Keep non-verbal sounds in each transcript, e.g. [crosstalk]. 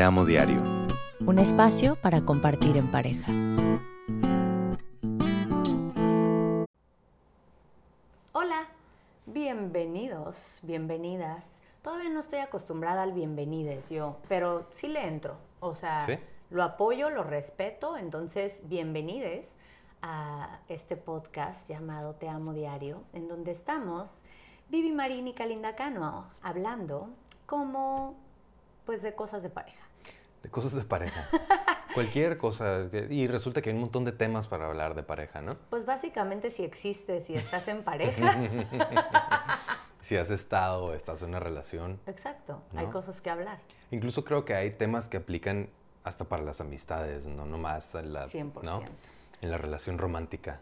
Te amo diario. Un espacio para compartir en pareja. Hola, bienvenidos, bienvenidas. Todavía no estoy acostumbrada al bienvenides yo, pero sí le entro. O sea, ¿Sí? lo apoyo, lo respeto, entonces bienvenides a este podcast llamado Te Amo Diario, en donde estamos Vivi Marín y Kalinda Cano hablando como pues de cosas de pareja. De cosas de pareja. [laughs] Cualquier cosa. Y resulta que hay un montón de temas para hablar de pareja, ¿no? Pues básicamente si existes, si estás en pareja. [laughs] Si has estado o estás en una relación. Exacto, hay cosas que hablar. Incluso creo que hay temas que aplican hasta para las amistades, no nomás en la, 100%. ¿no? en la relación romántica.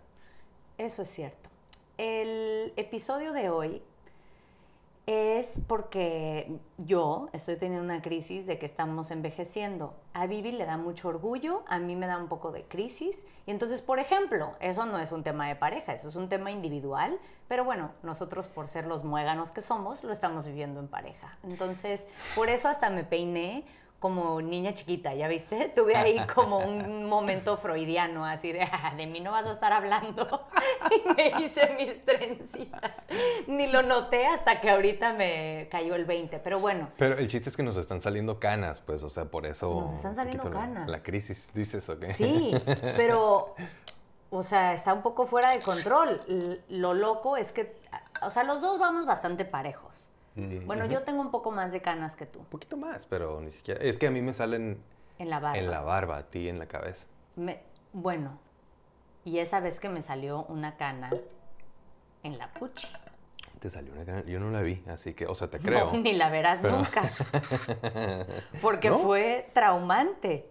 Eso es cierto. El episodio de hoy es porque yo estoy teniendo una crisis de que estamos envejeciendo. A Vivi le da mucho orgullo, a mí me da un poco de crisis. Y entonces, por ejemplo, eso no es un tema de pareja, eso es un tema individual. Pero bueno, nosotros por ser los muéganos que somos, lo estamos viviendo en pareja. Entonces, por eso hasta me peiné como niña chiquita, ¿ya viste? [laughs] Tuve ahí como un momento freudiano, así de, "Ah, de mí no vas a estar hablando. [laughs] Y me hice mis trencitas. Ni lo noté hasta que ahorita me cayó el 20, pero bueno. Pero el chiste es que nos están saliendo canas, pues, o sea, por eso... Nos están saliendo poquito la- canas. La, crisis, dices, ¿o qué? Sí, pero, o sea, está un poco fuera de control. Lo loco es que, o sea, los dos vamos bastante parejos. Mm, Bueno, yo tengo un poco más de canas que tú, Un poquito más, pero ni siquiera... Es que a mí me salen en la barba. en la barba, a ti en la cabeza. Me- bueno, y esa vez que me salió una cana en la puchi. Te salió una cana, yo no la vi, así que, o sea, te creo. No, [laughs] ni la verás pero- nunca. [laughs] Porque ¿No? fue traumante.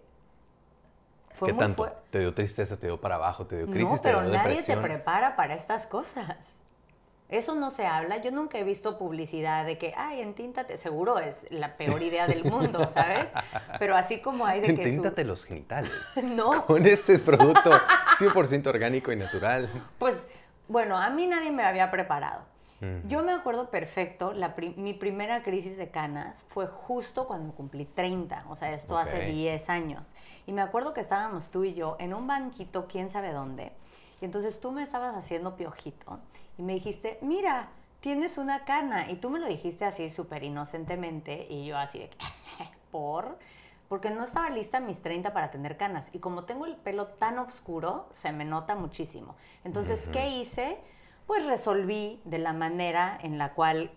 Fue ¿Qué muy tanto? fue- ¿Te dio tristeza, te dio para abajo, te dio crisis, No, te pero dio nadie depresión? te prepara para estas cosas. Eso no se habla. Yo nunca he visto publicidad de que, ay, entíntate. Seguro es la peor idea del mundo, ¿sabes? Pero así como hay de que. su- Entíntate los genitales. [laughs] No, Con este producto 100% orgánico y natural. pues, bueno, a mí nadie me había preparado. Yo me acuerdo perfecto, la pri- mi primera crisis de canas fue justo cuando cumplí 30, o sea, esto hace Ok. 10 años. Y me acuerdo que estábamos tú y yo en un banquito, quién sabe dónde, y entonces tú me estabas haciendo piojito y me dijiste, mira, tienes una cana, y tú me lo dijiste así súper inocentemente, y yo así de, que, [laughs] ¿por? Porque no estaba lista a mis 30 para tener canas, y como tengo el pelo tan oscuro, se me nota muchísimo. Entonces, ¿qué hice? Pues resolví de la manera en la cual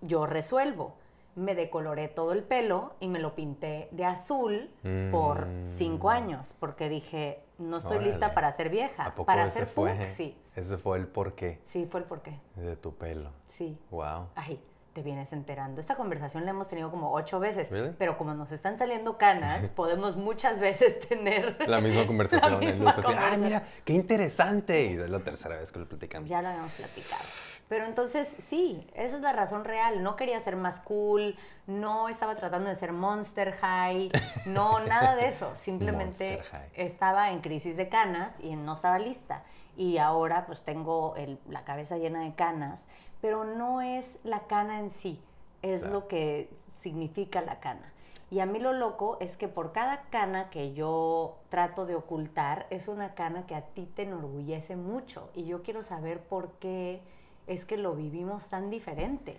yo resuelvo. Me decoloré todo el pelo y me lo pinté de azul por Mm. cinco años, porque dije, no estoy lista para ser vieja, ¿A poco para ser fue, fucsi. Ese fue el porqué Sí, fue el porqué. de tu pelo. Sí. Wow. Ay, te vienes enterando. Esta conversación la hemos tenido como ocho veces, Really? pero como nos están saliendo canas, [laughs] podemos muchas veces tener La misma [laughs] conversación. La misma ah, mira, qué interesante. Y es la tercera vez que lo platicamos. Ya lo habíamos platicado. Pero entonces, sí, esa es la razón real. No quería ser más cool, no estaba tratando de ser Monster High, no, [laughs] nada de eso. Simplemente estaba en crisis de canas y no estaba lista. Y ahora pues tengo el- la cabeza llena de canas, pero no es la cana en sí, es Claro. lo que significa la cana. Y a mí lo loco es que por cada cana que yo trato de ocultar, es una cana que a ti te enorgullece mucho. Y yo quiero saber por qué es que lo vivimos tan diferente.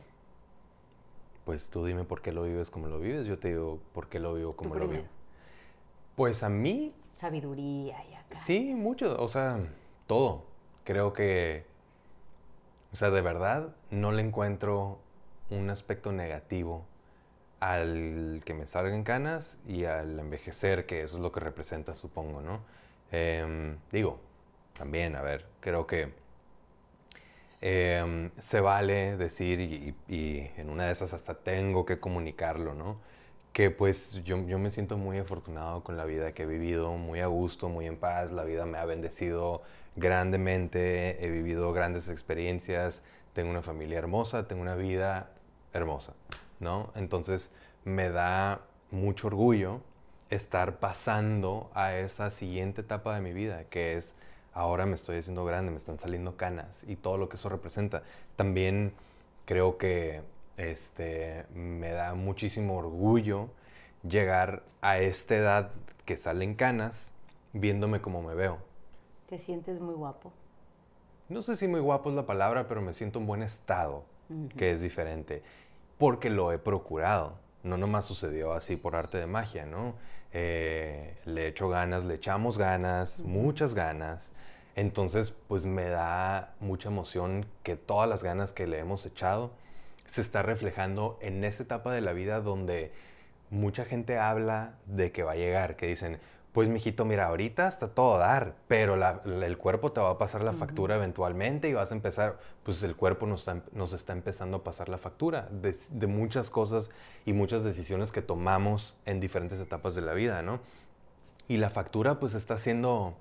Pues tú dime por qué lo vives como lo vives. Yo te digo por qué lo vivo como lo vivo. Pues a mí Sabiduría y acá. Sí, mucho, o sea, todo. Creo que, o sea, de verdad no le encuentro un aspecto negativo al que me salgan canas y al envejecer, que eso es lo que representa, supongo, ¿no? Em, digo, también, a ver, creo que em, se vale decir, y, y en una de esas hasta tengo que comunicarlo, ¿no? que pues yo, yo me siento muy afortunado con la vida que he vivido, muy a gusto, muy en paz, la vida me ha bendecido grandemente, he vivido grandes experiencias, tengo una familia hermosa, tengo una vida hermosa, ¿no? Entonces me da mucho orgullo estar pasando a esa siguiente etapa de mi vida, que es ahora me estoy haciendo grande, me están saliendo canas y todo lo que eso representa. También creo que este, me da muchísimo orgullo llegar a esta edad que salen canas viéndome como me veo. Te sientes muy guapo. No sé si muy guapo es la palabra, pero me siento en buen estado, que es diferente, porque lo he procurado. No nomás sucedió así por arte de magia, ¿no? Eh, le echo ganas, le echamos ganas, muchas ganas. Entonces, pues me da mucha emoción que todas las ganas que le hemos echado se está reflejando en esa etapa de la vida donde mucha gente habla de que va a llegar, que dicen, pues mijito, mira, ahorita está todo a dar, pero el cuerpo te va a pasar la factura eventualmente y vas a empezar, pues el cuerpo nos está, nos está empezando a pasar la factura de, muchas cosas y muchas decisiones que tomamos en diferentes etapas de la vida, ¿no? Y la factura pues está siendo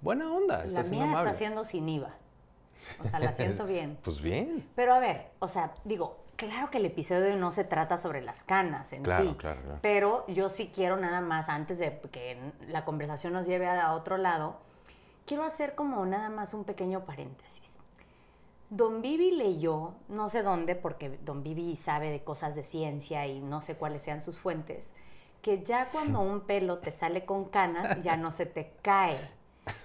buena onda, está la siendo mía está siendo sin IVA. O sea, la siento [laughs] bien. pues bien. Pero a ver, o sea, digo, claro que el episodio no se trata sobre las canas en sí, pero yo sí quiero nada más, antes de que la conversación nos lleve a otro lado, quiero hacer como nada más un pequeño paréntesis. Don Vivi leyó, no sé dónde, porque Don Vivi sabe de cosas de ciencia y no sé cuáles sean sus fuentes, que ya cuando un pelo te sale con canas, ya no se te cae.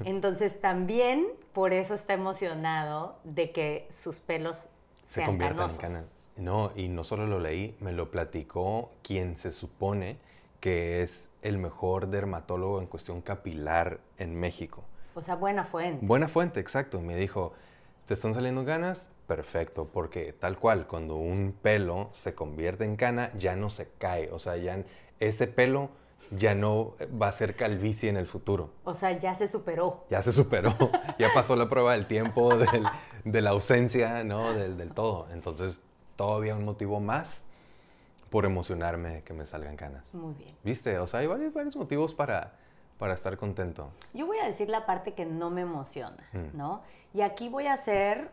Entonces también por eso está emocionado de que sus pelos se sean conviertan en canas. No, y no solo lo leí, me lo platicó quien se supone que es el mejor dermatólogo en cuestión capilar en México. O sea, buena fuente. Buena fuente, exacto. Me dijo, ¿te están saliendo ganas? Perfecto, porque tal cual, cuando un pelo se convierte en cana, ya no se cae. O sea, ya ese pelo ya no va a ser calvicie en el futuro. O sea, ya se superó. Ya se superó. [laughs] ya pasó la prueba del tiempo, de la ausencia, ¿no? Del, del todo. Entonces, todavía un motivo más por emocionarme que me salgan canas. Muy bien. ¿Viste? O sea, hay varios, varios motivos para, para estar contento. Yo voy a decir la parte que no me emociona, mm. ¿no? Y aquí voy a ser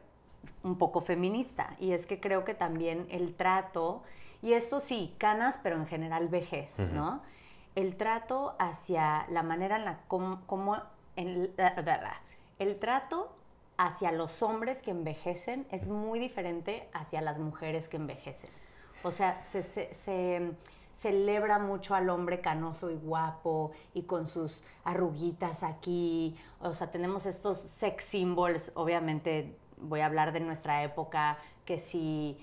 un poco feminista. Y es que creo que también el trato, y esto sí, canas, pero en general vejez, ¿no? El trato hacia la manera en la como, el, el trato hacia los hombres que envejecen es muy diferente hacia las mujeres que envejecen. O sea, se, celebra mucho al hombre canoso y guapo y con sus arruguitas aquí. O sea, tenemos estos sex symbols, obviamente voy a hablar de nuestra época, que si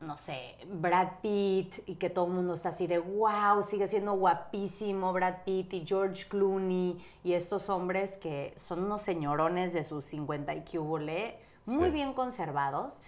no sé, Brad Pitt y que todo el mundo está así de wow, sigue siendo guapísimo Brad Pitt y George Clooney y estos hombres que son unos señorones de sus 50 y cúbole, muy bien conservados,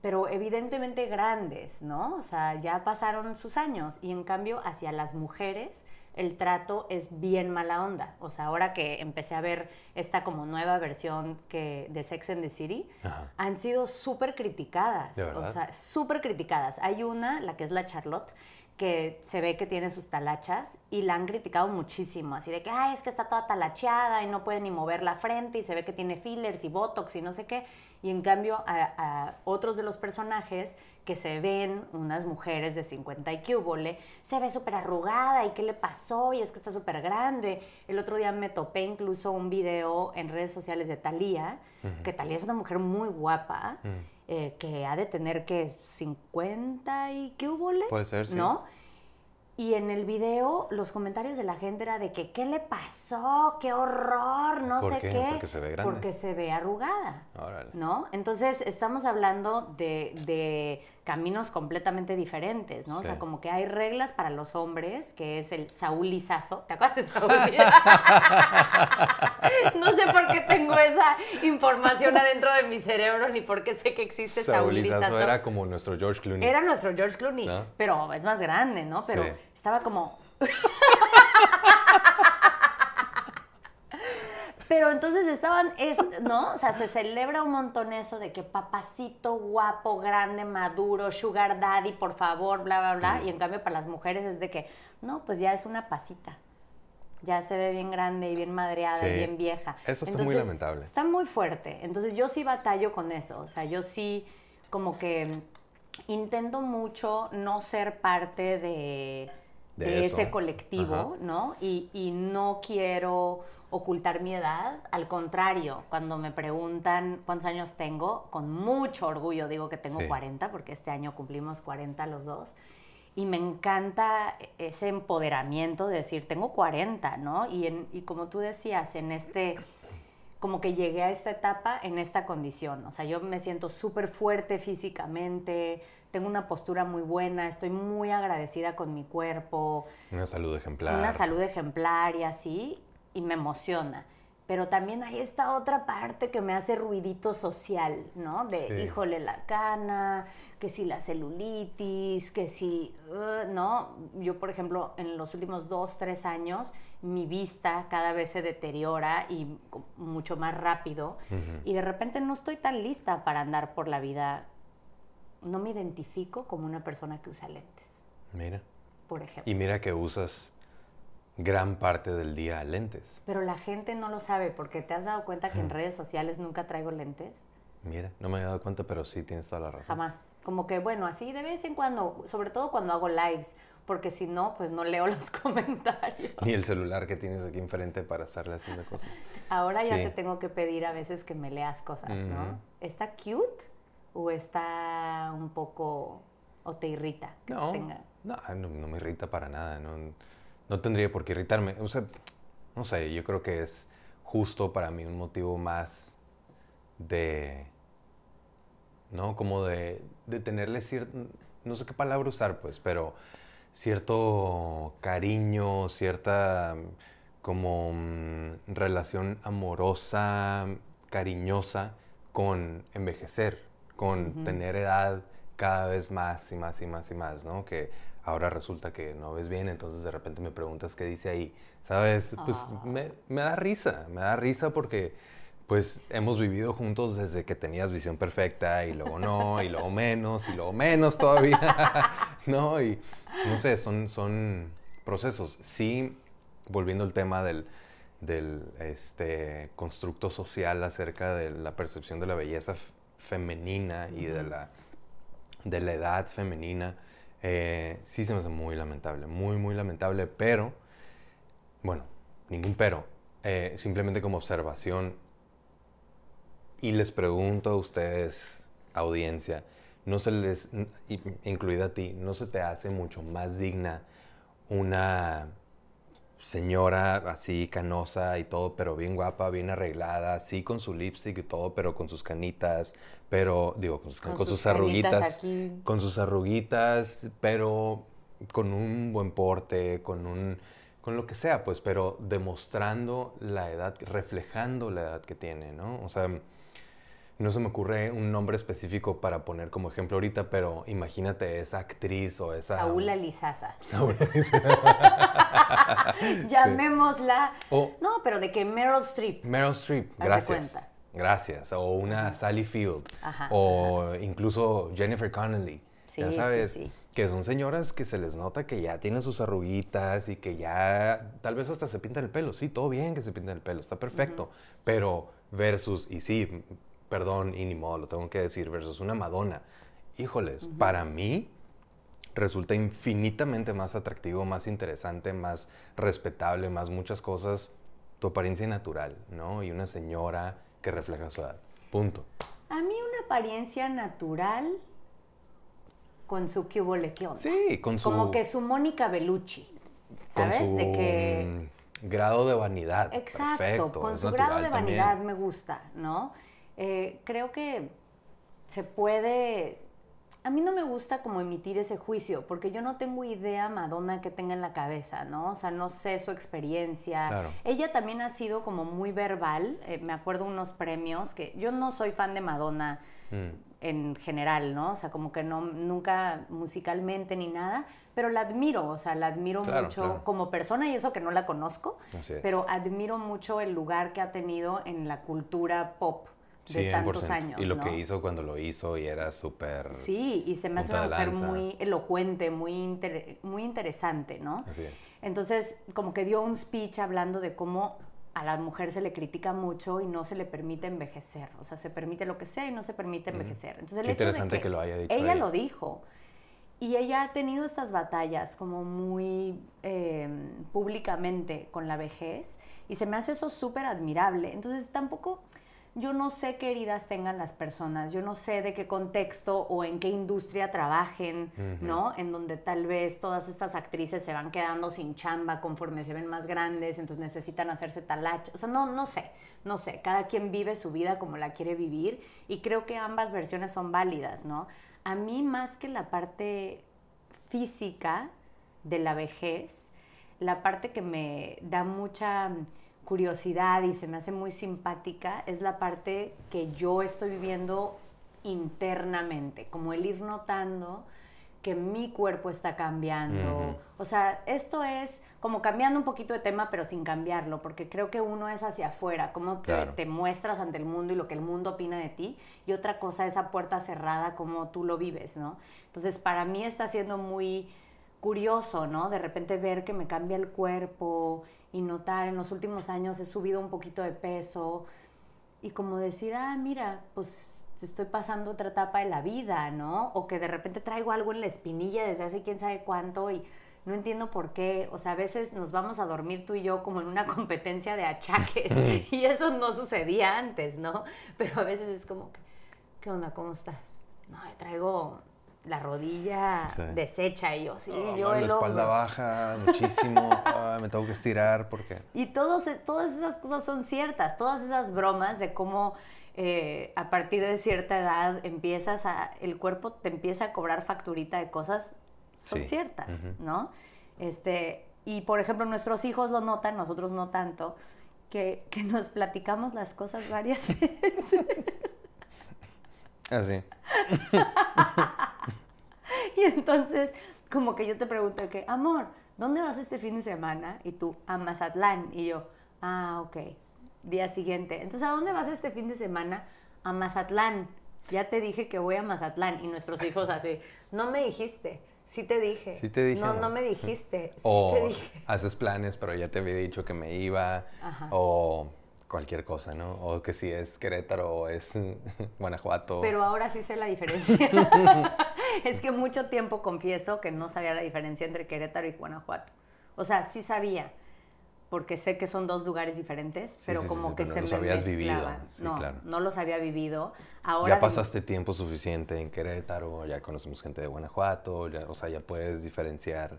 pero evidentemente grandes, ¿no? O sea, ya pasaron sus años y en cambio hacia las mujeres el trato es bien mala onda. O sea, ahora que empecé a ver esta como nueva versión que, de Sex and the City, han sido súper criticadas. O sea, súper criticadas. Hay una, la que es la Charlotte, que se ve que tiene sus talachas y la han criticado muchísimo, así de que, ay, es que está toda talacheada y no puede ni mover la frente y se ve que tiene fillers y botox y no sé qué. Y en cambio a, otros de los personajes que se ven, unas mujeres de 50 y cúbole, se ve súper arrugada y qué le pasó y es que está súper grande. El otro día me topé incluso un video en redes sociales de Thalía, que Thalía es una mujer muy guapa. Eh, que ha de tener que 50 y hubo Puede ser, sí. ¿No? Y en el video los comentarios de la gente era de que, ¿qué le pasó? ¡Qué horror! No sé qué. Porque se ve grande. Porque se ve arrugada. ¿No? Entonces estamos hablando de, de, caminos completamente diferentes, ¿no? O sea, como que hay reglas para los hombres, que es el saulizazo. ¿Te acuerdas de Saúl? [laughs] [laughs] no sé por qué tengo esa información adentro de mi cerebro, ni por qué sé que existe saulizazo. Saulizazo era como nuestro George Clooney. Era nuestro George Clooney, pero es más grande, ¿no? Pero estaba como... Pero entonces estaban, es, ¿no? O sea, se celebra un montón eso de que papacito guapo, grande, maduro, sugar daddy, por favor, bla, bla, bla. Y en cambio para las mujeres es de que, no, pues ya es una pasita. Ya se ve bien grande y bien madreada y bien vieja. Eso está muy lamentable. Está muy fuerte. Entonces yo sí batallo con eso. O sea, yo sí como que intento mucho no ser parte de de, ese colectivo, ¿no? Y, y, no quiero ocultar mi edad, al contrario, cuando me preguntan cuántos años tengo, con mucho orgullo digo que tengo 40, porque este año cumplimos 40 los dos, y me encanta ese empoderamiento de decir, tengo 40, ¿no? Y, en, y como tú decías, en este, como que llegué a esta etapa en esta condición. O sea, yo me siento súper fuerte físicamente, tengo una postura muy buena, estoy muy agradecida con mi cuerpo. Una salud ejemplar. Una salud ejemplar y así, y me emociona. Pero también hay esta otra parte que me hace ruidito social, ¿no? De, híjole, la cana, que si la celulitis, que si, uh, ¿no? Yo, por ejemplo, en los últimos dos, tres años, mi vista cada vez se deteriora y mucho más rápido. Y de repente no estoy tan lista para andar por la vida. No me identifico como una persona que usa lentes. Mira. Por ejemplo. Y mira que usas gran parte del día lentes. Pero la gente no lo sabe porque te has dado cuenta que en redes sociales nunca traigo lentes. Mira, no me había dado cuenta, pero sí tienes toda la razón. Jamás. Como que, bueno, así de vez en cuando, sobre todo cuando hago lives, porque si no, pues no leo [laughs] los comentarios. Ni el celular que tienes aquí enfrente para estarle haciendo cosas. Ahora ya te tengo que pedir a veces que me leas cosas, ¿no? ¿Está cute o está un poco, o te irrita? no, no, no, me irrita para nada, no, no tendría por qué irritarme. O sea, no sé, yo creo que es justo para mí un motivo más de ¿no? Como de, de tenerle cierto, no sé qué palabra usar, pues, pero cierto cariño, cierta como mm, relación amorosa, cariñosa con envejecer, con tener edad cada vez más y más y más y más, ¿no? Que ahora resulta que no ves bien, entonces de repente me preguntas qué dice ahí, ¿sabes? Pues ah. me, me da risa, me da risa porque pues hemos vivido juntos desde que tenías visión perfecta y luego no, y luego menos, y luego menos todavía, [laughs] ¿no? Y no sé, son, son procesos. Sí, volviendo al tema del, del este, constructo social acerca de la percepción de la belleza femenina y de la, de la edad femenina, eh, sí se me hace muy lamentable, muy, muy lamentable, pero, bueno, ningún pero, eh, simplemente como observación, y les pregunto a ustedes, audiencia, no se les, incluida a ti, ¿no se te hace mucho más digna una señora así canosa y todo, pero bien guapa, bien arreglada, así con su lipstick y todo, pero con sus canitas, pero digo, con sus, arruguitas, con sus arruguitas, pero con un buen porte, con un con lo que sea, pues, pero demostrando la edad, reflejando la edad que tiene, ¿no? O sea, no se me ocurre un nombre específico para poner como ejemplo ahorita, pero imagínate esa actriz o esa... Saúl Lizaza. Saúl [laughs] [laughs] Llamémosla. no, pero de que Meryl Streep. Meryl Streep, gracias. Gracias. O una Sally Field. o incluso Jennifer Connelly. Sí, ya sabes, sí, sí. que son señoras que se les nota que ya tienen sus arruguitas y que ya tal vez hasta se pintan el pelo. Sí, todo bien que se pintan el pelo, está perfecto. Pero versus, y sí, perdón, y ni modo, lo tengo que decir, versus una Madonna. Híjoles, para mí resulta infinitamente más atractivo, más interesante, más respetable, más muchas cosas, tu apariencia natural, ¿no? Y una señora que refleja su edad. Punto. A mí una apariencia natural con su que Sí, con su... Como que su Mónica Bellucci, ¿sabes? Con su... De que... Grado de vanidad. Exacto, con su grado de vanidad me gusta, ¿no? Eh, creo que se puede... A mí no me gusta como emitir ese juicio, porque yo no tengo idea Madonna que tenga en la cabeza, ¿no? O sea, no sé su experiencia. Ella también ha sido como muy verbal. Eh, me acuerdo unos premios que yo no soy fan de Madonna mm. en general, ¿no? O sea, como que no, nunca musicalmente ni nada, pero la admiro, o sea, la admiro mucho como persona y eso que no la conozco, pero admiro mucho el lugar que ha tenido en la cultura pop de tantos años. Y lo que hizo cuando lo hizo y era súper... Sí, y se me hace una mujer muy elocuente, muy, muy interesante, ¿no? Así es. Entonces, como que dio un speech hablando de cómo a la mujer se le critica mucho y no se le permite envejecer. O sea, se permite lo que sea y no se permite envejecer. Entonces, el interesante que, lo haya dicho. Ella, lo dijo. Y ella ha tenido estas batallas como muy eh, públicamente con la vejez y se me hace eso súper admirable. Entonces tampoco yo no sé qué heridas tengan las personas, yo no sé de qué contexto o en qué industria trabajen, ¿no? En donde tal vez todas estas actrices se van quedando sin chamba conforme se ven más grandes, entonces necesitan hacerse talacha. O sea, no, no sé, no sé. Cada quien vive su vida como la quiere vivir y creo que ambas versiones son válidas, ¿no? A mí más que la parte física de la vejez, la parte que me da mucha curiosidad y se me hace muy simpática es la parte que yo estoy viviendo internamente, como el ir notando que mi cuerpo está cambiando. O sea, esto es como cambiando un poquito de tema, pero sin cambiarlo, porque creo que uno es hacia afuera, cómo te, muestras ante el mundo y lo que el mundo opina de ti, y otra cosa, esa puerta cerrada, cómo tú lo vives, ¿no? Entonces, para mí está siendo muy curioso, ¿no? De repente ver que me cambia el cuerpo y notar, en los últimos años he subido un poquito de peso y como decir, ah, mira, pues estoy pasando otra etapa de la vida, ¿no? O que de repente traigo algo en la espinilla desde hace quién sabe cuánto y no entiendo por qué. O sea, a veces nos vamos a dormir tú y yo como en una [laughs] competencia de achaques [laughs] y eso no sucedía antes, ¿no? Pero a veces es como, ¿qué onda? ¿Cómo estás? No, traigo la rodilla deshecha y yo, sí, oh, yo La espalda baja muchísimo, [laughs] me tengo que estirar porque... Y todos, todas esas cosas son ciertas, todas esas bromas de cómo eh, a partir de cierta edad empiezas a, el cuerpo te empieza a cobrar facturita de cosas, son ciertas, ¿no? Este, y por ejemplo, nuestros hijos lo notan, nosotros no tanto, que, que nos platicamos las cosas varias [laughs] veces. [laughs] Así. Y [laughs] entonces, como que yo te pregunto que, amor, ¿dónde vas este fin de semana? Y tú, a Mazatlán. Y yo, ah, ok. Día siguiente. Entonces, ¿a dónde vas este fin de semana? A Mazatlán. Ya te dije que voy a Mazatlán. Y nuestros hijos así, no me dijiste. Sí te dije. Sí te dije. No, no me dijiste. Sí o te dije. haces planes, pero ya te había dicho que me iba. O cualquier cosa, ¿no? O que si es Querétaro o es [laughs] Guanajuato. Pero ahora sí sé la diferencia. [laughs] es que mucho tiempo confieso que no sabía la diferencia entre Querétaro y Guanajuato. O sea, sí sabía, porque sé que son dos lugares diferentes, pero como que se los me habías vivido. no, no los había vivido. Ahora ya pasaste tiempo suficiente en Querétaro, ya conocemos gente de Guanajuato, ya, o sea, ya puedes diferenciar.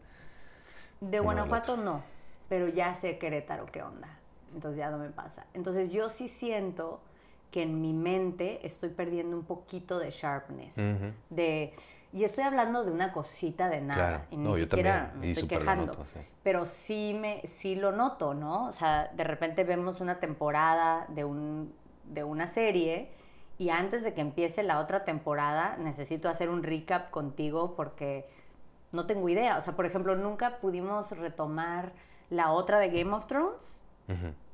De Guanajuato no, pero ya sé Querétaro qué onda entonces ya no me pasa. Entonces yo sí siento que en mi mente estoy perdiendo un poquito de sharpness, de y estoy hablando de una cosita de nada, y ni siquiera me estoy quejando, pero sí me sí lo noto, ¿no? O sea, de repente vemos una temporada de un de una serie y antes de que empiece la otra temporada necesito hacer un recap contigo porque no tengo idea, o sea, por ejemplo, nunca pudimos retomar la otra de Game of Thrones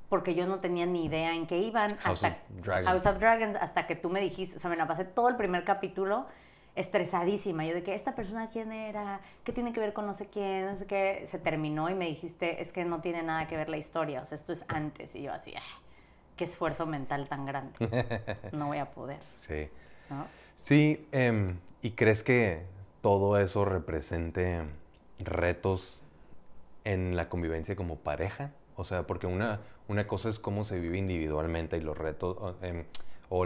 porque yo no tenía ni idea en qué iban. House hasta, of Dragons. House of Dragons, hasta que tú me dijiste, o sea, me la pasé todo el primer capítulo estresadísima. Yo de que esta persona quién era, qué tiene que ver con no sé quién, no sé qué. Se terminó y me dijiste, es que no tiene nada que ver la historia, o sea, esto es antes. Y yo así, qué esfuerzo mental tan grande. [laughs] No voy a poder. Sí. Sí, em, ¿y crees que todo eso represente retos en la convivencia como pareja? O sea, porque una, una cosa es cómo se vive individualmente y los retos o, em,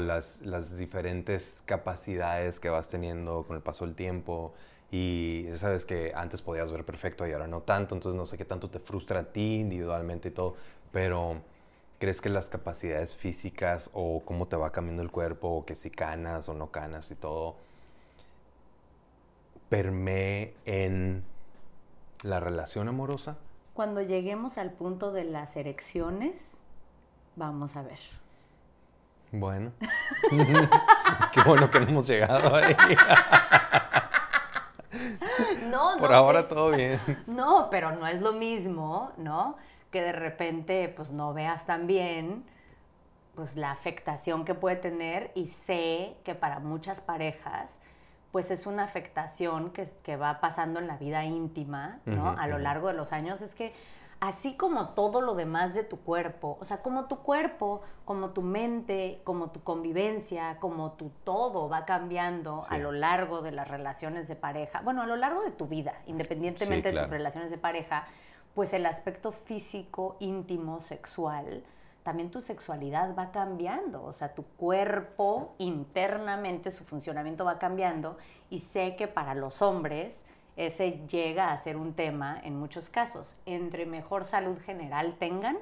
las, las, diferentes capacidades que vas teniendo con el paso del tiempo. Y sabes que antes podías ver perfecto y ahora no tanto, entonces no sé qué tanto te frustra a ti individualmente y todo, pero ¿crees que las capacidades físicas o cómo te va cambiando el cuerpo o que si canas o no canas y todo permee en la relación amorosa? Cuando lleguemos al punto de las erecciones, vamos a ver. Bueno. [laughs] Qué bueno que no hemos llegado ahí. [laughs] no, no. Por ahora todo bien. [laughs] No, pero no es lo mismo, ¿no? Que de repente, pues no veas tan bien, pues la afectación que puede tener y sé que para muchas parejas pues es una afectación que, que va pasando en la vida íntima, ¿no? a lo largo de los años. Es que así como todo lo demás de tu cuerpo, o sea, como tu cuerpo, como tu mente, como tu convivencia, como tu todo va cambiando a lo largo de las relaciones de pareja, bueno, a lo largo de tu vida, independientemente de tus relaciones de pareja, pues el aspecto físico, íntimo, sexual, también tu sexualidad va cambiando, o sea, tu cuerpo internamente, su funcionamiento va cambiando y sé que para los hombres ese llega a ser un tema en muchos casos. Entre mejor salud general tengan,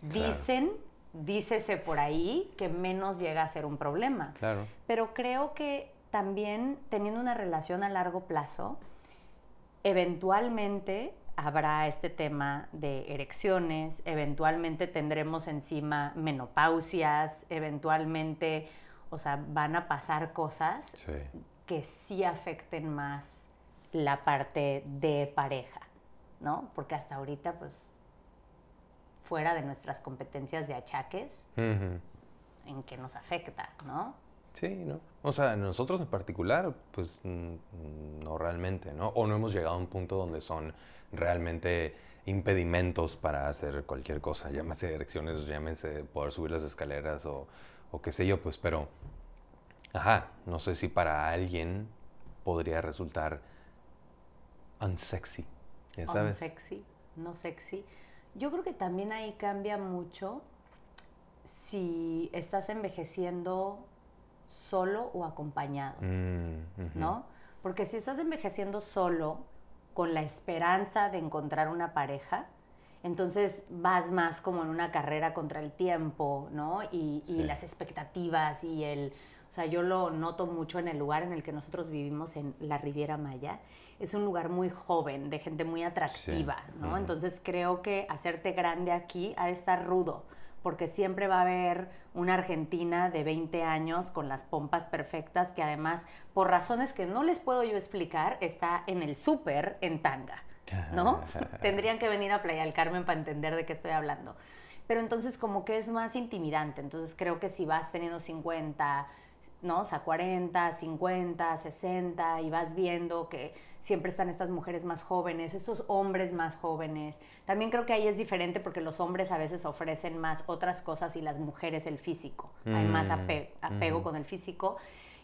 dicen, dícese por ahí que menos llega a ser un problema. Claro. Pero creo que también teniendo una relación a largo plazo, eventualmente habrá este tema de erecciones, eventualmente tendremos encima menopausias, eventualmente, o sea, van a pasar cosas que sí afecten más la parte de pareja, ¿no? Porque hasta ahorita, pues, fuera de nuestras competencias de achaques, en que nos afecta, ¿no? Sí, ¿no? O sea, nosotros en particular, pues no realmente, ¿no? O no hemos llegado a un punto donde son realmente impedimentos para hacer cualquier cosa, llámese erecciones, llámese poder subir las escaleras o, o qué sé yo, pues, pero, ajá, no sé si para alguien podría resultar unsexy, ¿ya sabes? Unsexy, no sexy. Yo creo que también ahí cambia mucho si estás envejeciendo solo o acompañado, mm, ¿no? Porque si estás envejeciendo solo con la esperanza de encontrar una pareja, entonces vas más como en una carrera contra el tiempo, ¿no? Y, las expectativas y el... O sea, yo lo noto mucho en el lugar en el que nosotros vivimos, en la Riviera Maya. Es un lugar muy joven, de gente muy atractiva, ¿no? Entonces creo que hacerte grande aquí ha de estar rudo porque siempre va a haber una argentina de 20 años con las pompas perfectas que además, por razones que no les puedo yo explicar, está en el súper en tanga, ¿no? [laughs] Tendrían que venir a Playa del Carmen para entender de qué estoy hablando. Pero entonces como que es más intimidante, entonces creo que si vas teniendo 50, ¿no? O sea, 40, 50, 60 y vas viendo que siempre están estas mujeres más jóvenes, estos hombres más jóvenes. También creo que ahí es diferente porque los hombres a veces ofrecen más otras cosas y las mujeres el físico. Hay más mm, apego, con el físico.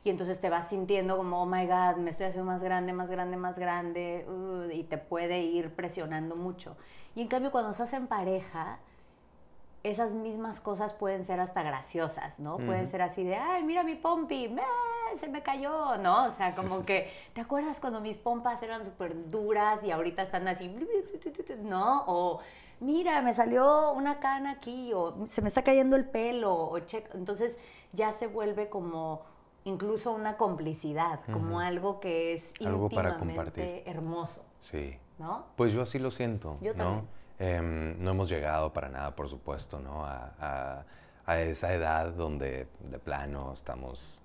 Y entonces te vas sintiendo como, oh my God, me estoy haciendo más grande, más grande, más grande, uh, y te puede ir presionando mucho. Y en cambio, cuando estás en pareja, esas mismas cosas pueden ser hasta graciosas, ¿no? Pueden ser así de, ay, mira mi pompi, se me cayó, ¿no? O sea, como que, ¿te acuerdas cuando mis pompas eran súper duras y ahorita están así, ¿no? O, mira, me salió una cana aquí, o se me está cayendo el pelo, o Entonces ya se vuelve como incluso una complicidad, como algo que es algo para compartir. hermoso. Sí. ¿No? Pues yo así lo siento. Yo también. Em, no hemos llegado para nada, por supuesto, ¿no? A, esa edad donde de plano estamos,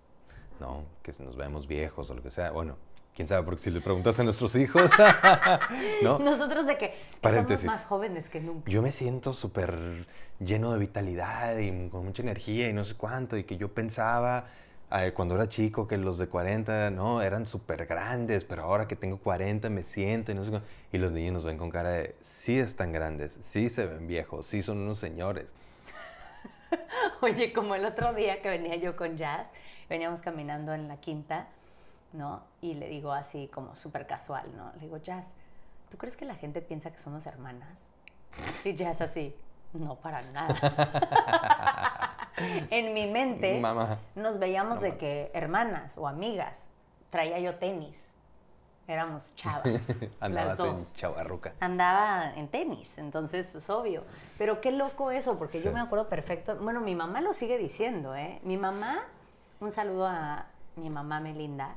¿no? Que nos vemos viejos o lo que sea. Bueno, quién sabe, porque si le preguntas a nuestros hijos, [laughs] ¿no? Nosotros de que estamos más jóvenes que nunca. Yo me siento súper lleno de vitalidad y con mucha energía y no sé cuánto, y que yo pensaba cuando era chico que los de 40, no, eran súper grandes, pero ahora que tengo 40 me siento y no sé Y los niños nos ven con cara de, sí están grandes, sí se ven viejos, sí son unos señores. [laughs] Oye, como el otro día que venía yo con Jazz, veníamos caminando en la quinta, ¿no? Y le digo así como súper casual, ¿no? Le digo, Jazz, ¿tú crees que la gente piensa que somos hermanas? Y Jazz así, no para nada. [laughs] [laughs] en mi mente nos veíamos de que hermanas o amigas. Traía yo tenis. Éramos chavas. [laughs] Andabas en chavarruca. Andaba en tenis, entonces es pues, obvio. Pero qué loco eso, porque yo me acuerdo perfecto. Bueno, mi mamá lo sigue diciendo, ¿eh? Mi mamá, un saludo a mi mamá Melinda,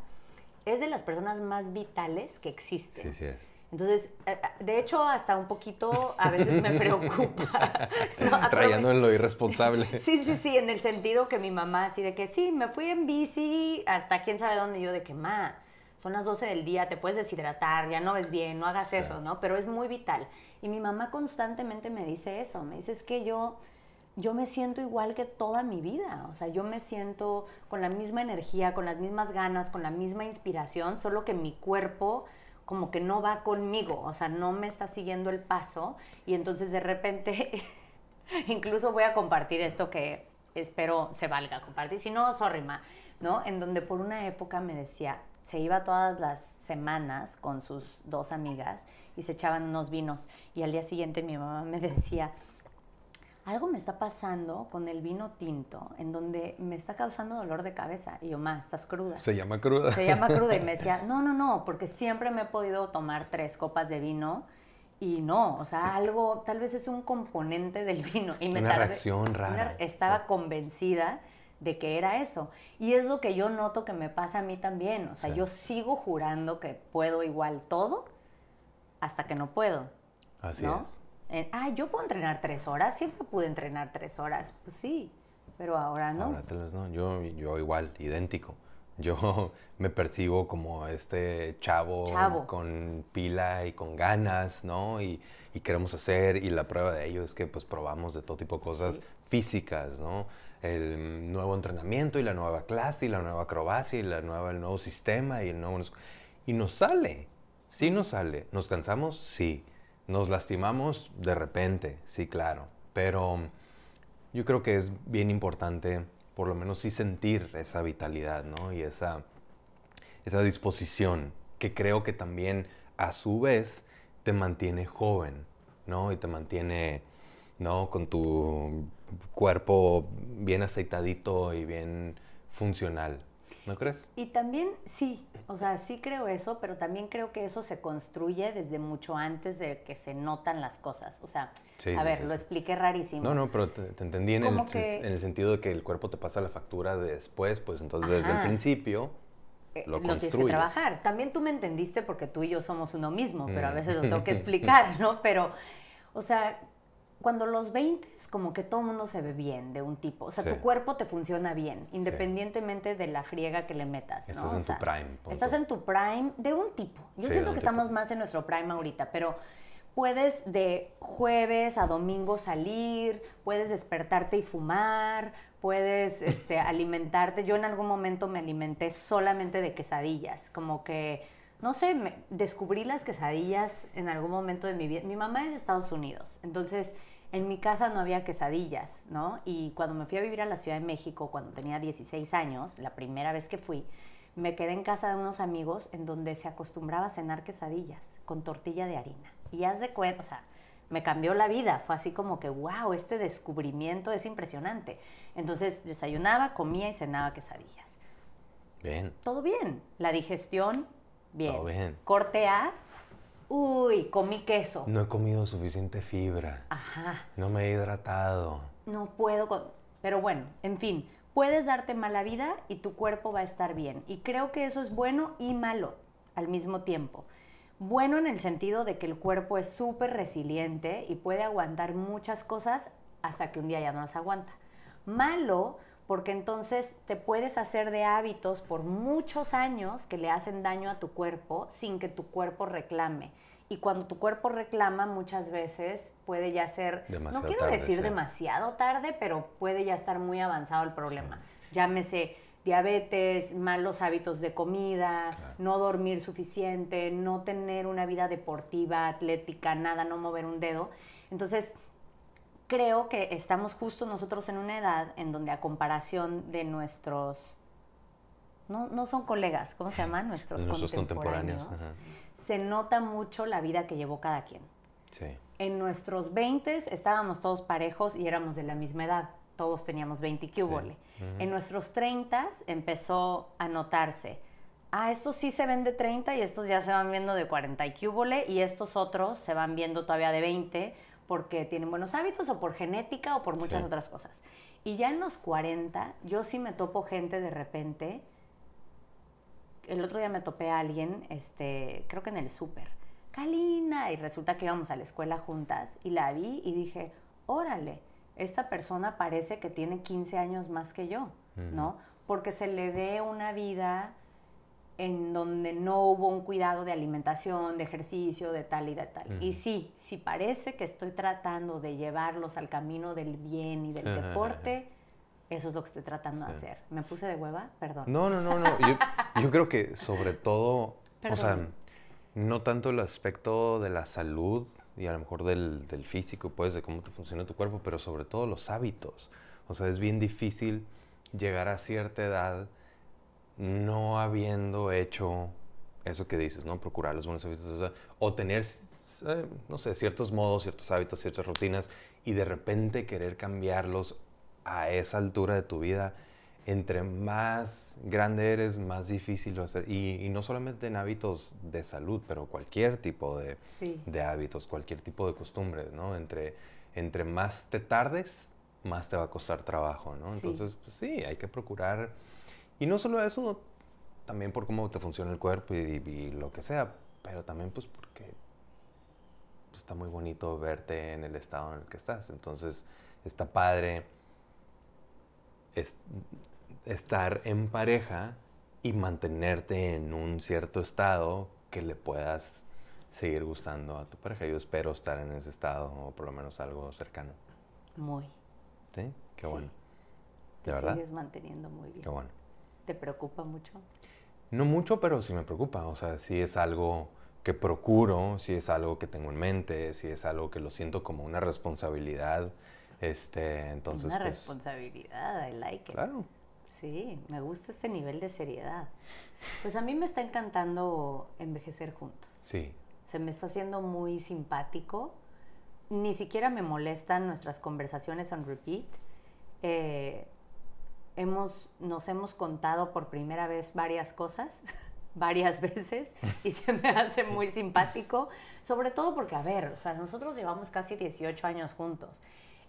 es de las personas más vitales que existen. Sí, sí es. Entonces, eh, eh, de hecho, hasta un poquito a veces me [laughs] preocupa. [laughs] Rayando en lo irresponsable. [laughs] Sí, sí, sí, en el sentido que mi mamá, así de que sí, me fui en bici hasta quién sabe dónde, yo de que, ma, son las 12 del día, te puedes deshidratar, ya no ves bien, no hagas eso, ¿no? Pero es muy vital. Y mi mamá constantemente me dice eso, me dice, es que yo, yo me siento igual que toda mi vida, o sea, yo me siento con la misma energía, con las mismas ganas, con la misma inspiración, solo que mi cuerpo como que no va conmigo, o sea, no me está siguiendo el paso y entonces de repente, [laughs] incluso voy a compartir esto que espero se valga compartir, si no, sorry, ma, ¿no? En donde por una época me decía, se iba todas las semanas con sus dos amigas y se echaban unos vinos y al día siguiente mi mamá me decía, algo me está pasando con el vino tinto, en donde me está causando dolor de cabeza. Y yo, ma, estás cruda. Se llama cruda. Se llama cruda. Y me decía, [laughs] no, no, no, porque siempre me he podido tomar tres copas de vino y no, o sea, algo, tal vez es un componente del [laughs] vino. Y me una reacción rara. estaba convencida de que era eso. Y es lo que yo noto que me pasa a mí también. O sea, yo sigo jurando que puedo igual todo hasta que no puedo. Así es. Ah, yo puedo entrenar tres horas, siempre pude entrenar tres horas. Pues sí, pero ahora no. Ahora no. Yo, yo igual, idéntico. Yo [laughs] me percibo como este chavo, con pila y con ganas, ¿no? Y, queremos hacer, y la prueba de ello es que pues probamos de todo tipo de cosas físicas, ¿no? El nuevo entrenamiento y la nueva clase y la nueva acrobacia y la nueva, el nuevo sistema y el nuevo... Y nos sale, sí nos sale. ¿Nos cansamos? Sí. ¿Nos lastimamos? De repente, sí, claro. Pero yo creo que es bien importante por lo menos sí sentir esa vitalidad, ¿no? Y esa, esa disposición que creo que también a su vez te mantiene joven, ¿no? Y te mantiene, ¿no? Con tu cuerpo bien aceitadito y bien funcional. ¿No crees? Y también sí, o sea, sí creo eso, pero también creo que eso se construye desde mucho antes de que se notan las cosas. O sea, a ver, lo expliqué rarísimo. No, no, pero te, entendí en el, sentido de que el cuerpo te pasa la factura después, pues entonces desde el principio eh, lo, lo tienes que trabajar. También tú me entendiste porque tú y yo somos uno mismo, pero a mm. veces lo tengo que [laughs] explicar, ¿no? Pero, o sea, cuando los 20 como que todo el mundo se ve bien de un tipo. O sea, tu cuerpo te funciona bien, independientemente de la friega que le metas. Estás en tu prime. Estás en tu prime de un tipo. Yo siento que estamos más en nuestro prime ahorita, pero puedes de jueves a domingo salir, puedes despertarte y fumar, puedes este, [laughs] alimentarte. Yo en algún momento me alimenté solamente de quesadillas, como que no sé, me, descubrí las quesadillas en algún momento de mi vida. Mi mamá es de Estados Unidos, entonces en mi casa no había quesadillas, ¿no? Y cuando me fui a vivir a la Ciudad de México, cuando tenía 16 años, la primera vez que fui, me quedé en casa de unos amigos en donde se acostumbraba a cenar quesadillas con tortilla de harina. Y haz de cuenta, o sea, me cambió la vida. Fue así como que, wow, este descubrimiento es impresionante. Entonces desayunaba, comía y cenaba quesadillas. Bien. Todo bien. La digestión, bien. Todo bien. Corte A, Uy, comí queso. No he comido suficiente fibra. Ajá. No me he hidratado. No puedo. Pero bueno, en fin, puedes darte mala vida y tu cuerpo va a estar bien. Y creo que eso es bueno y malo al mismo tiempo. Bueno en el sentido de que el cuerpo es súper resiliente y puede aguantar muchas cosas hasta que un día ya no las aguanta. Malo porque entonces te puedes hacer de hábitos por muchos años que le hacen daño a tu cuerpo sin que tu cuerpo reclame. Y cuando tu cuerpo reclama, muchas veces puede ya ser, no quiero decir demasiado tarde, pero puede ya estar muy avanzado el problema. Llámese diabetes, malos hábitos de comida, no dormir suficiente, no tener una vida deportiva, atlética, nada, no mover un dedo. Entonces, creo que estamos justo nosotros en una edad en donde a comparación de nuestros, no, no son colegas, ¿cómo se llaman? Nuestros, contemporáneos. se nota mucho la vida que llevó cada quien. Sí. En nuestros 20 estábamos todos parejos y éramos de la misma edad. Todos teníamos 20 cúbole. En nuestros 30 empezó a notarse. Ah, estos sí se ven de 30 y estos ya se van viendo de 40 y cúbole y estos otros se van viendo todavía de 20 porque tienen buenos hábitos o por genética o por muchas otras cosas. Y ya en los 40, yo sí me topo gente de repente. El otro día me topé a alguien, este, creo que en el súper, Kalina, y resulta que íbamos a la escuela juntas y la vi y dije, órale, esta persona parece que tiene 15 años más que yo, ¿no? Porque se le ve una vida en donde no hubo un cuidado de alimentación, de ejercicio, de tal y de tal. Y sí, si parece que estoy tratando de llevarlos al camino del bien y del deporte, eso es lo que estoy tratando de hacer. ¿Me puse de hueva? Perdón. No, no, no, no. Yo, creo que sobre todo, o sea, no tanto el aspecto de la salud y a lo mejor del, del físico, pues, de cómo te funciona tu cuerpo, pero sobre todo los hábitos. O sea, es bien difícil llegar a cierta edad no habiendo hecho eso que dices, ¿no? Procurar los buenos hábitos, o tener, eh, no sé, ciertos modos, ciertos hábitos, ciertas rutinas, y de repente querer cambiarlos a esa altura de tu vida, entre más grande eres, más difícil a ser. Y, y no solamente en hábitos de salud, pero cualquier tipo de, Sí. de hábitos, cualquier tipo de costumbre, ¿no? Entre, entre más te tardes, más te va a costar trabajo, ¿no? Sí. Entonces, pues sí, hay que procurar. Y no solo eso, también por cómo te funciona el cuerpo y, y lo que sea, pero también pues porque pues, está muy bonito verte en el estado en el que estás. Entonces, está padre es- estar en pareja y mantenerte en un cierto estado que le puedas seguir gustando a tu pareja. Yo espero estar en ese estado o por lo menos algo cercano. Muy. ¿Sí? Qué Sí. bueno. Te sigues manteniendo muy bien. Qué bueno. ¿Te preocupa mucho? No mucho, pero sí me preocupa. O sea, si es algo que procuro, si es algo que tengo en mente, si es algo que lo siento como una responsabilidad, este, entonces Una pues, responsabilidad, I like it. Claro. Sí, me gusta este nivel de seriedad. Pues a mí me está encantando envejecer juntos. Sí. Se me está haciendo muy simpático. Ni siquiera me molestan nuestras conversaciones on repeat. Eh, hemos, nos hemos contado por primera vez varias cosas, [laughs] varias veces, y se me hace muy simpático. Sobre todo porque, a ver, o sea, nosotros llevamos casi 18 años juntos.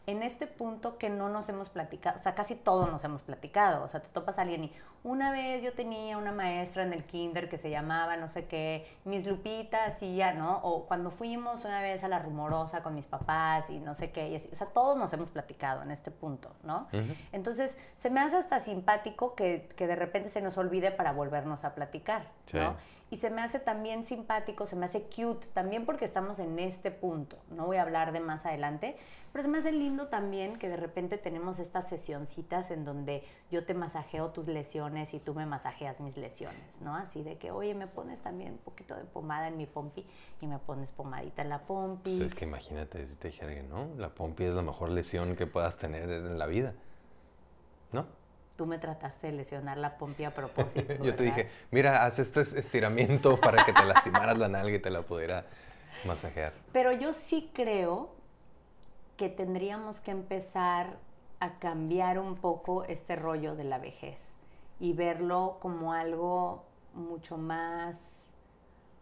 En este punto que no nos hemos platicado, o sea, casi todos nos hemos platicado. O sea, te topas a alguien y una vez yo tenía una maestra en el kinder que se llamaba no sé qué, Miss Lupita hacía, ¿no? O cuando fuimos una vez a la rumorosa con mis papás y no sé qué, y así. O sea, todos nos hemos platicado en este punto, ¿no? Entonces, se me hace hasta simpático que, que de repente se nos olvide para volvernos a platicar, Sí. ¿no? Y se me hace también simpático, se me hace cute, también porque estamos en este punto. No voy a hablar de más adelante, pero se me hace lindo también que de repente tenemos estas sesioncitas en donde yo te masajeo tus lesiones y tú me masajeas mis lesiones, ¿no? Así de que, oye, me pones también un poquito de pomada en mi pompi y me pones pomadita en la pompi. Pues es que imagínate si te dijera que no, la pompi es la mejor lesión que puedas tener en la vida. ¿No? Tú me trataste de lesionar la pompi a propósito. [laughs] Yo te dije, mira, haz este estiramiento para que te lastimaras la nalga y te la pudiera masajear. Pero yo sí creo que tendríamos que empezar a cambiar un poco este rollo de la vejez y verlo como algo mucho más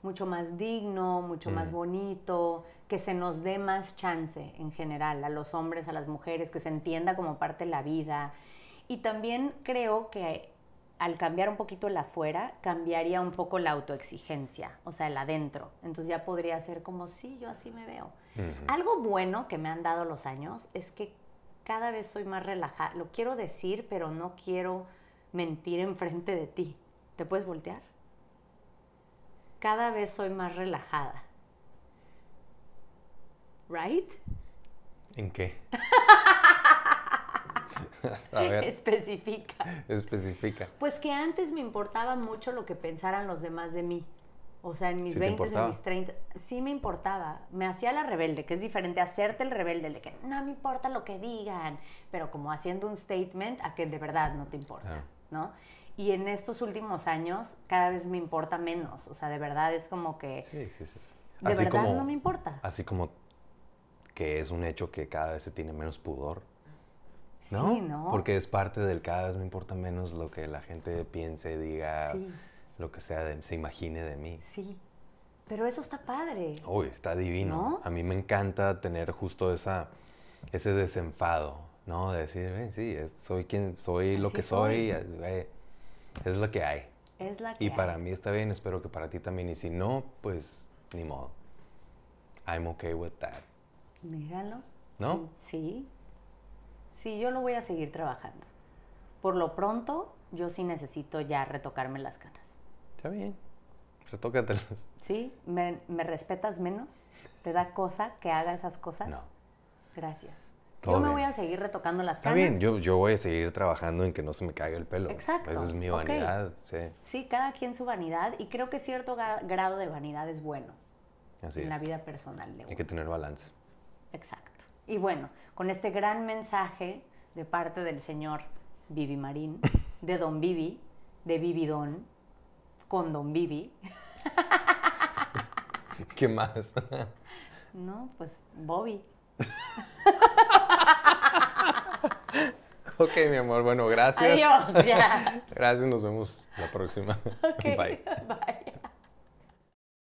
mucho más digno, mucho más bonito, que se nos dé más chance en general a los hombres, a las mujeres, que se entienda como parte de la vida. Y también creo que al cambiar un poquito el afuera, cambiaría un poco la autoexigencia, o sea, el adentro. Entonces ya podría ser como, sí, yo así me veo. Algo bueno que me han dado los años es que cada vez soy más relajada. Lo quiero decir, pero no quiero mentir enfrente de ti. ¿Te puedes voltear? Cada vez soy más relajada. ¿Right? ¿En qué? [laughs] [laughs] A ver, Especifica. especifica. Pues que antes me importaba mucho lo que pensaran los demás de mí. O sea, en mis ¿Sí te 20, en mis 30, sí me importaba. Me hacía la rebelde, que es diferente a hacerte el rebelde, el de que no me importa lo que digan, pero como haciendo un statement a que de verdad no te importa, Claro. ¿no? Y en estos últimos años cada vez me importa menos. O sea, de verdad es como que Sí, sí, sí. de verdad como, no me importa. así como que es un hecho que cada vez se tiene menos pudor. ¿No? Sí, ¿no? Porque es parte del cada vez me importa menos lo que la gente piense, diga, Sí. lo que sea, de- se imagine de mí. Sí. Pero eso está padre. Uy, está divino. ¿No? A mí me encanta tener justo esa, ese desenfado, ¿no? De decir, "Eh, sí, es- soy quien soy, lo que soy, soy. eh, es lo que hay. Es la que Y para mí está bien, espero que para ti también. Y si no, pues ni modo. I'm okay with that. Míralo. ¿No? Sí. Sí, yo lo voy a seguir trabajando. Por lo pronto, yo sí necesito ya retocarme las canas. Está bien. Retócatelas. ¿Sí? ¿Me, me respetas menos? ¿Te da cosa que haga esas cosas? No. Gracias. Todo yo me bien. voy a seguir retocando las Está canas. bien, yo, yo voy a seguir trabajando en que no se me caiga el pelo. Exacto, Esa es mi vanidad, sí. Sí, cada quien su vanidad y creo que cierto gra- grado de vanidad es bueno Así en la es. vida personal de Hay que tener balance. Exacto. Y bueno, con este gran mensaje de parte del señor Vivi Marín, [laughs] de Don Vivi, de Vivi Don, con Don Vivi. [laughs] ¿Qué más? [laughs] No, pues Bobby. ok, mi amor, bueno, gracias. Adiós, ya. Gracias, nos vemos la próxima. Bye. Bye.